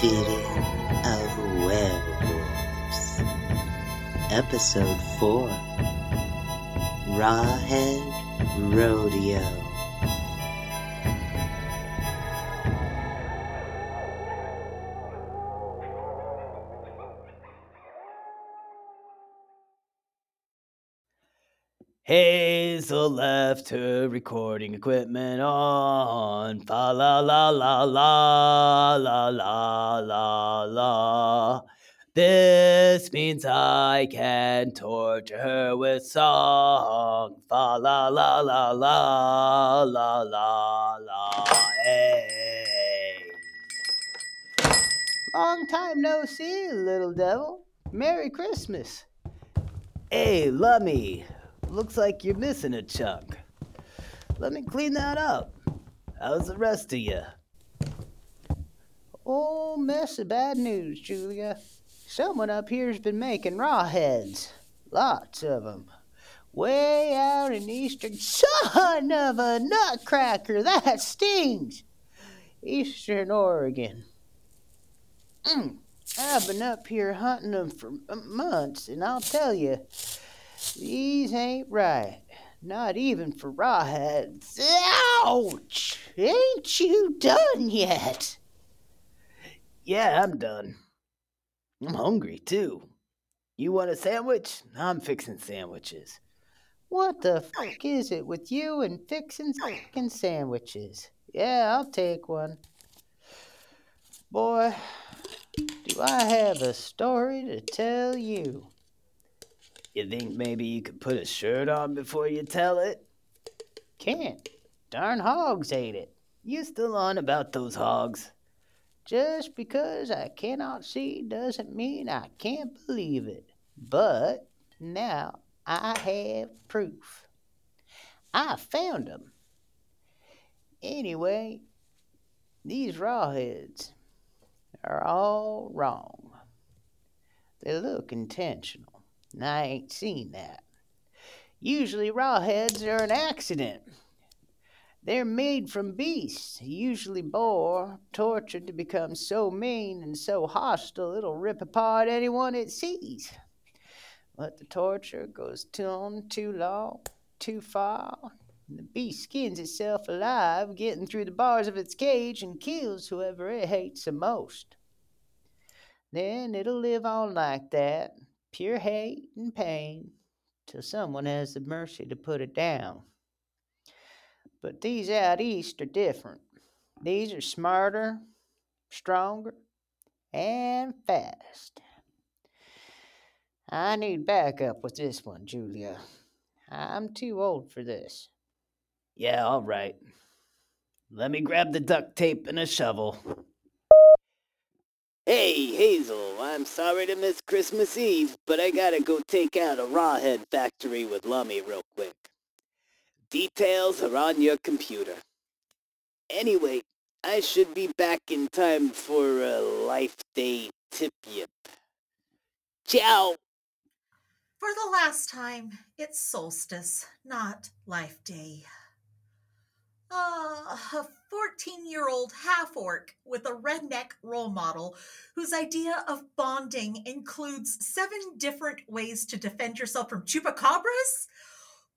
Feeding of Werewolves. Episode 4 Rawhead Rodeo. Hazel left her recording equipment on. Fa la la la la la la la la. This means I can torture her with song. Fa la la la la la la la. Hey. Long time no see, little devil. Merry Christmas. Hey, Lummy. Looks like you're missing a chunk. Let me clean that up. How's the rest of you? Oh, mess of bad news, Julia. Someone up here's been making raw heads. Lots of 'em. Way out in eastern. Son of a nutcracker, that stings! Eastern Oregon. Mm, I've been up here hunting 'em for months, and I'll tell you, these ain't right. Not even for rawheads. Ouch! Ain't you done yet? Yeah, I'm done. I'm hungry too. You want a sandwich? I'm fixing sandwiches. What the fuck is it with you and fixing fucking sandwiches? Yeah, I'll take one. Boy, do I have a story to tell you. You think maybe you could put a shirt on before you tell it? Can't. Darn hogs ate it. You still on about those hogs? Just because I cannot see doesn't mean I can't believe it. But now I have proof. I found 'em. Anyway, these rawheads are all wrong. They look intentional, I ain't seen that. Usually, rawheads are an accident. They're made from beasts, usually boar, tortured to become so mean and so hostile it'll rip apart anyone it sees. But the torture goes on too long, too far, and the beast skins itself alive, getting through the bars of its cage and kills whoever it hates the most. Then it'll live on like that, pure hate and pain, till someone has the mercy to put it down. But these out east are different. These are smarter, stronger, and fast. I need backup with this one, Julia. I'm too old for this. Yeah, all right. Let me grab the duct tape and a shovel. Hey, Hazel, I'm sorry to miss Christmas Eve, but I gotta go take out a rawhead factory with Lummy real quick. Details are on your computer. Anyway, I should be back in time for a Life Day tip yip. Ciao! For the last time, it's solstice, not life day. Ah, a 14 year old half orc with a redneck role model whose idea of bonding includes seven different ways to defend yourself from chupacabras?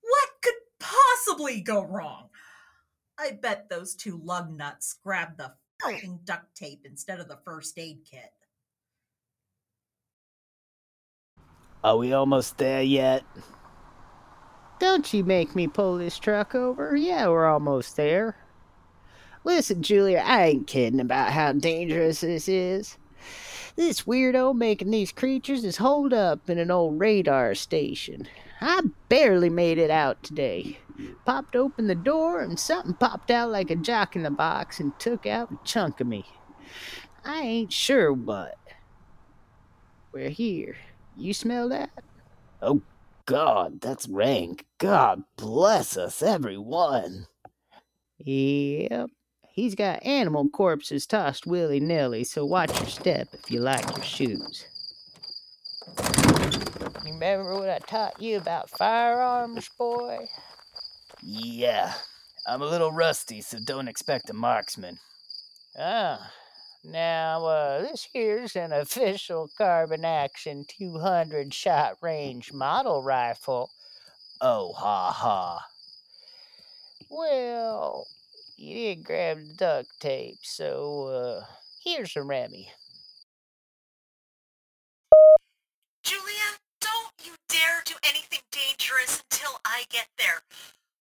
What could possibly go wrong? I bet those two lug nuts grabbed the fucking duct tape instead of the first aid kit. Are we almost there yet? Don't you make me pull this truck over. Yeah, we're almost there. Listen, Julia, I ain't kidding about how dangerous this is. This weirdo making these creatures is holed up in an old radar station. I barely made it out today. Popped open the door and something popped out like a jock in the box and took out a chunk of me. I ain't sure what. We're here. You smell that? Oh, God, that's rank. God bless us, everyone. Yep. He's got animal corpses tossed willy nilly, so watch your step if you like your shoes. Remember what I taught you about firearms, boy? Yeah. I'm a little rusty, so don't expect a marksman. Ah, Now, uh, this here's an official carbine action 200 shot range model rifle. Oh, ha ha. Well, you did grab the duct tape, so uh, here's a Remy. Julia, don't you dare do anything dangerous until I get there.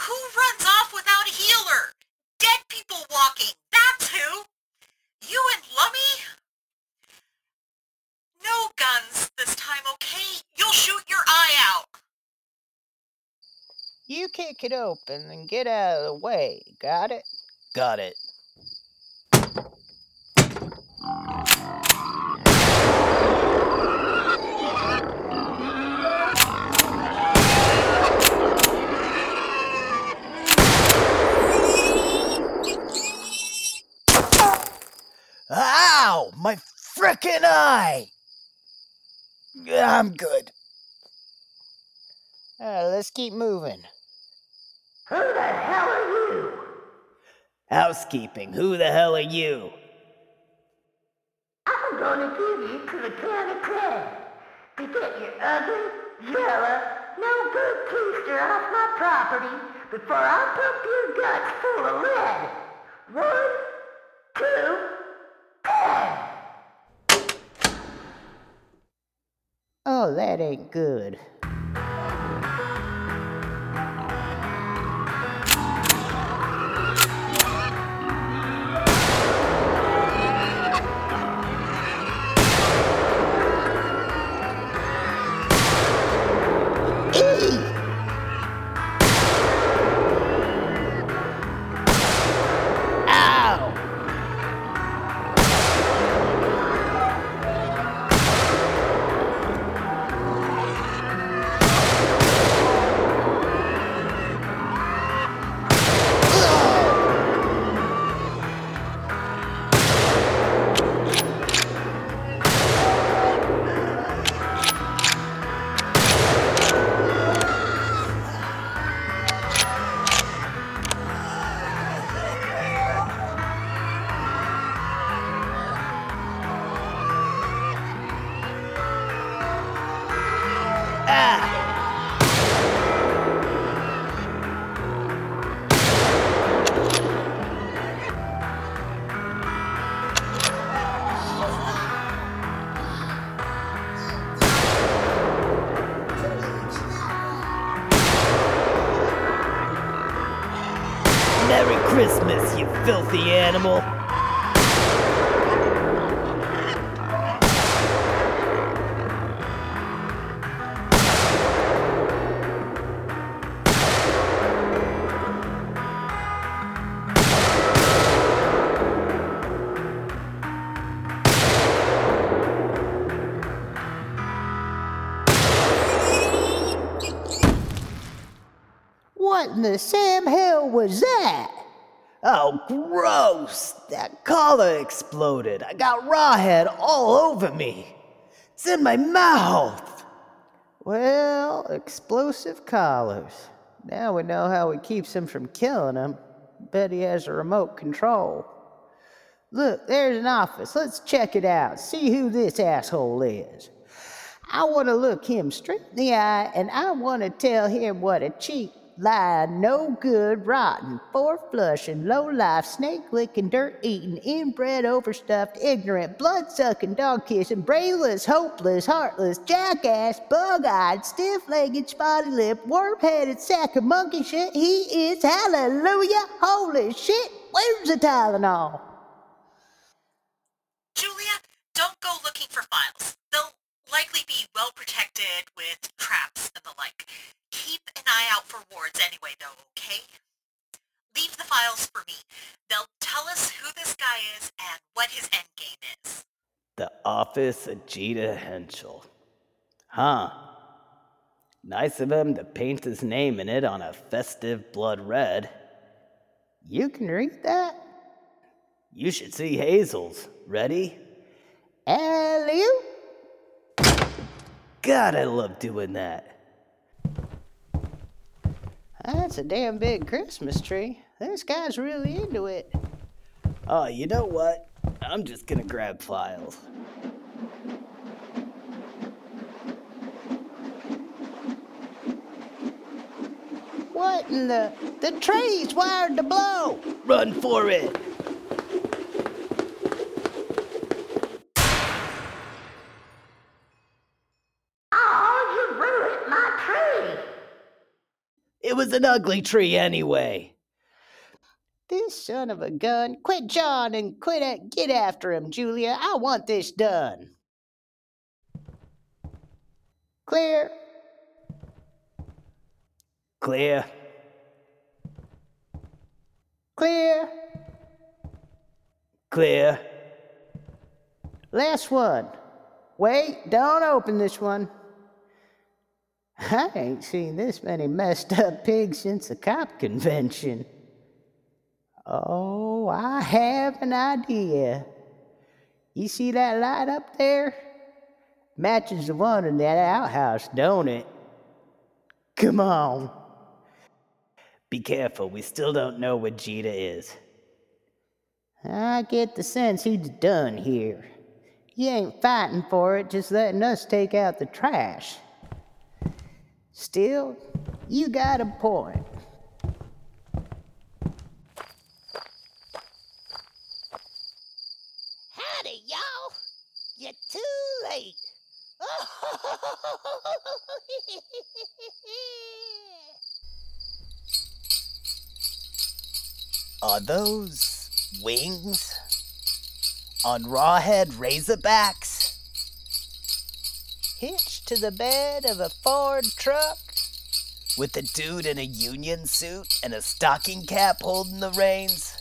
Who runs off without a healer? Dead people walking, that's who! You and Lummy? No guns this time, okay? You'll shoot your eye out. You kick it open and get out of the way. Got it? Got it. Ow! My frickin' eye! I'm good. Uh, let's keep moving. Who the hell are you? Housekeeping, who the hell are you? I'm gonna give you to the county clerk to get your ugly, yellow, no good keister off my property before I pump your guts full of lead. One, two, ten. Oh, that ain't good. Filthy animal! What in the Sam hell was that? Oh, gross! That collar exploded. I got rawhead all over me. It's in my mouth. Well, explosive collars. Now we know how he keeps him from killing him. Bet he has a remote control. Look, there's an office. Let's check it out. See who this asshole is. I want to look him straight in the eye and I want to tell him what a cheap, lying, no good, rotten, four flushing, low life, snake licking, dirt eating, inbred, overstuffed, ignorant, blood sucking, dog kissing, brainless, hopeless, heartless, jackass, bug eyed, stiff legged, spotty lipped, worm headed sack of monkey shit. He is hallelujah. Holy shit. Where's the Tylenol? Julia, don't go looking for files. They'll likely be well protected with traps and the like. Keep an eye out for wards anyway, though, okay? Leave the files for me. They'll tell us who this guy is and what his endgame is. The office of Jita Henschel. Huh. Nice of him to paint his name in it on a festive blood red. You can read that? You should see Hazel's. Ready? alley God, I love doing that. That's a damn big Christmas tree. This guy's really into it. Oh, you know what? I'm just gonna grab files. What in the. The tree's wired to blow! Run for it! Oh, you ruined my tree. It was an ugly tree anyway. This son of a gun. Quit John and quit at, get after him, Julia. I want this done. Clear. Clear. Clear. Clear. Last one. Wait, don't open this one. I ain't seen this many messed up pigs since the cop convention. Oh, I have an idea. You see that light up there? Matches the one in that outhouse, don't it? Come on. Be careful, we still don't know what Jita is. I get the sense he's done here. He ain't fighting for it, just letting us take out the trash. Still, you got a point. Howdy, y'all. You're too late. Are those wings? On rawhead razorbacks? Hitched to the bed of a Ford truck. With a dude in a union suit and a stocking cap holding the reins?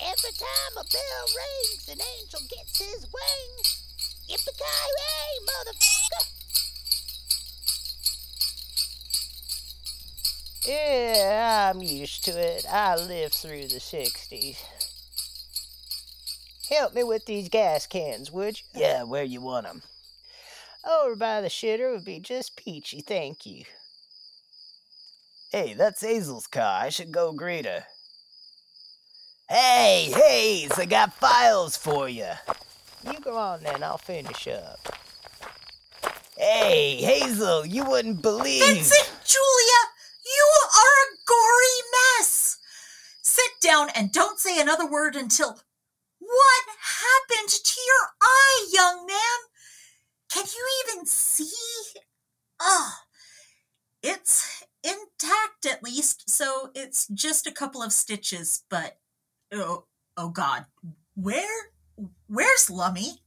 Every time a bell rings, an angel gets his wings. Yippee-ki-yay, motherfucker! Yeah, I'm used to it. I lived through the 60s. Help me with these gas cans, would you? Yeah, where you want 'em? Over by the shitter would be just peachy, thank you. Hey, that's Hazel's car. I should go greet her. Hey, Hayes, I got files for you. You go on then, I'll finish up. Hey, Hazel, you wouldn't believe. Vincent, Julia, you are a gory mess. Sit down and don't say another word until. What happened to your eye, young man? Can you even see? Oh, it's intact at least, so it's just a couple of stitches, but. Oh, oh God. Where? Where's Lummy?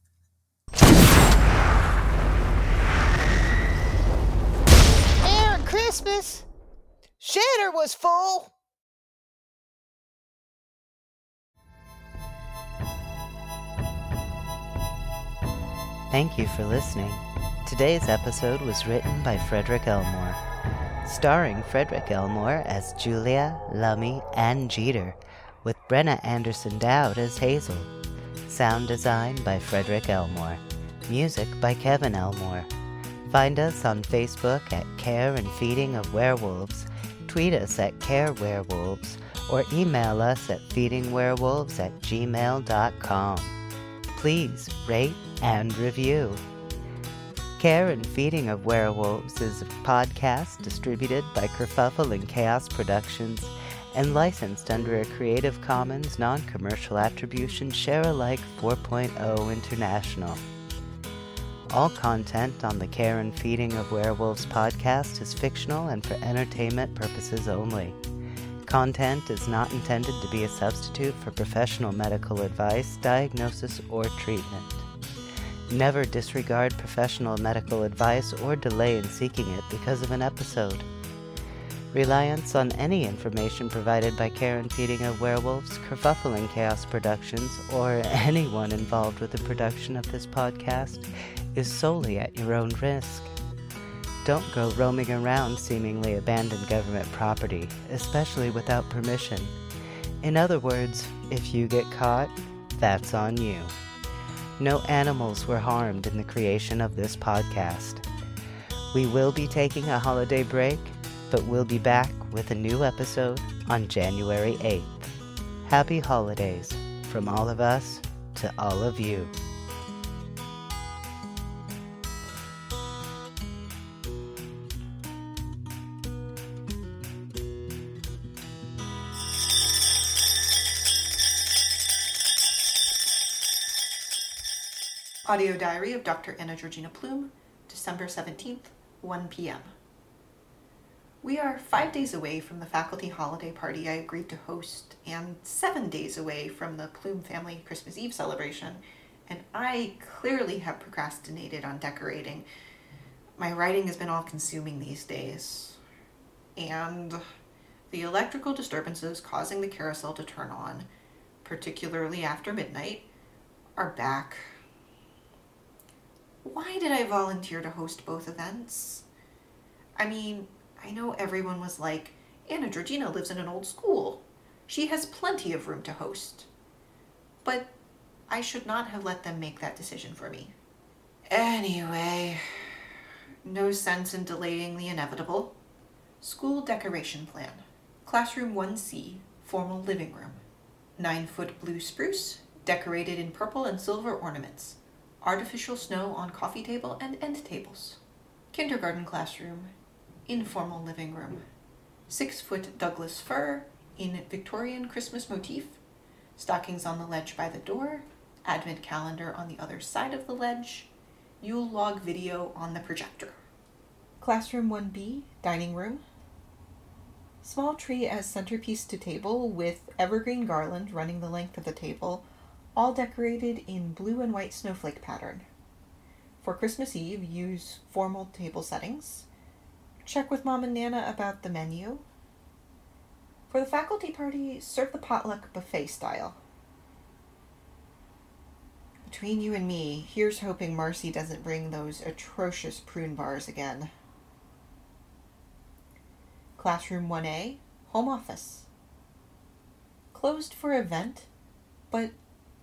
Merry Christmas! Shitter was full! Thank you for listening. Today's episode was written by Frederick Elmore, starring Frederick Elmore as Julia, Lummy, and Jeter, with Brenna Anderson Dowd as Hazel. Sound design by Frederick Elmore. Music by Kevin Elmore. Find us on Facebook at Care and Feeding of Werewolves, tweet us at Care Werewolves, or email us at feedingwerewolves at gmail.com. Please rate and review. Care and Feeding of Werewolves is a podcast distributed by Kerfuffle and Chaos Productions and licensed under a Creative Commons non commercial attribution share alike 4.0 international. All content on the Care and Feeding of Werewolves podcast is fictional and for entertainment purposes only. Content is not intended to be a substitute for professional medical advice, diagnosis, or treatment. Never disregard professional medical advice or delay in seeking it because of an episode. Reliance on any information provided by Feeding of Werewolves, Kerfuffle and Chaos Productions, or anyone involved with the production of this podcast is solely at your own risk. Don't go roaming around seemingly abandoned government property, especially without permission. In other words, if you get caught, that's on you. No animals were harmed in the creation of this podcast. We will be taking a holiday break, but we'll be back with a new episode on January 8th. Happy holidays from all of us to all of you. Audio Diary of Dr. Anna Georgina Plume, December 17th, 1 p.m. We are five days away from the faculty holiday party I agreed to host, and seven days away from the Plume family Christmas Eve celebration, and I clearly have procrastinated on decorating. My writing has been all consuming these days. And the electrical disturbances causing the carousel to turn on, particularly after midnight, are back why did I volunteer to host both events? I mean, I know everyone was like, Anna Georgina lives in an old school. She has plenty of room to host. But I should not have let them make that decision for me. Anyway, no sense in delaying the inevitable. School decoration plan. Classroom 1C, formal living room. Nine foot blue spruce, decorated in purple and silver ornaments artificial snow on coffee table and end tables. Kindergarten classroom, informal living room. Six foot Douglas fir in Victorian Christmas motif, stockings on the ledge by the door, advent calendar on the other side of the ledge, Yule log video on the projector. Classroom 1B, dining room. Small tree as centerpiece to table with evergreen garland running the length of the table all decorated in blue and white snowflake pattern. For Christmas Eve, use formal table settings. Check with Mom and Nana about the menu. For the faculty party, serve the potluck buffet style. Between you and me, here's hoping Marcy doesn't bring those atrocious prune bars again. Classroom 1A, home office. Closed for event, but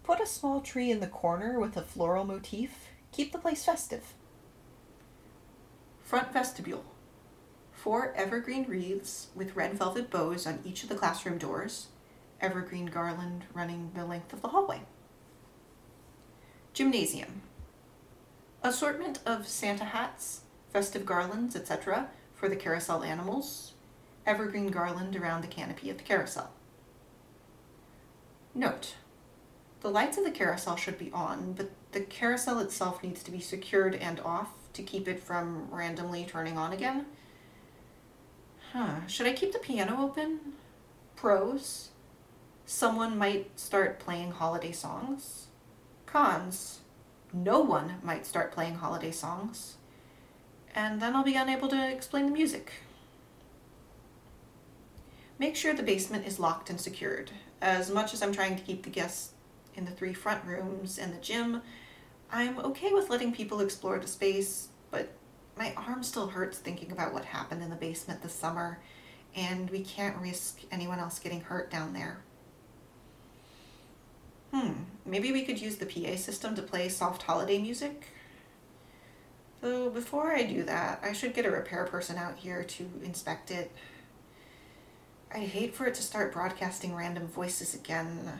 Put a small tree in the corner with a floral motif. Keep the place festive. Front vestibule. Four evergreen wreaths with red velvet bows on each of the classroom doors. Evergreen garland running the length of the hallway. Gymnasium. Assortment of Santa hats, festive garlands, etc. for the carousel animals. Evergreen garland around the canopy of the carousel. Note the lights of the carousel should be on, but the carousel itself needs to be secured and off to keep it from randomly turning on again. Huh, should I keep the piano open? Pros. Someone might start playing holiday songs. Cons. No one might start playing holiday songs. And then I'll be unable to explain the music. Make sure the basement is locked and secured. As much as I'm trying to keep the guests in the three front rooms and the gym, I'm okay with letting people explore the space, but my arm still hurts thinking about what happened in the basement this summer, and we can't risk anyone else getting hurt down there. Hmm, maybe we could use the PA system to play soft holiday music? Though before I do that, I should get a repair person out here to inspect it. I'd hate for it to start broadcasting random voices again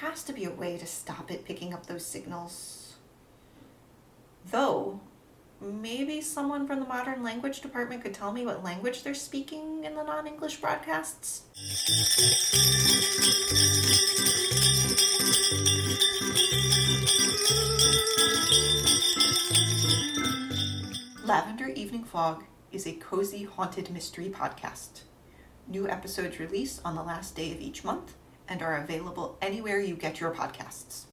has to be a way to stop it picking up those signals. Though, maybe someone from the modern language department could tell me what language they're speaking in the non English broadcasts. Lavender Evening Fog is a cozy haunted mystery podcast. New episodes release on the last day of each month and are available anywhere you get your podcasts.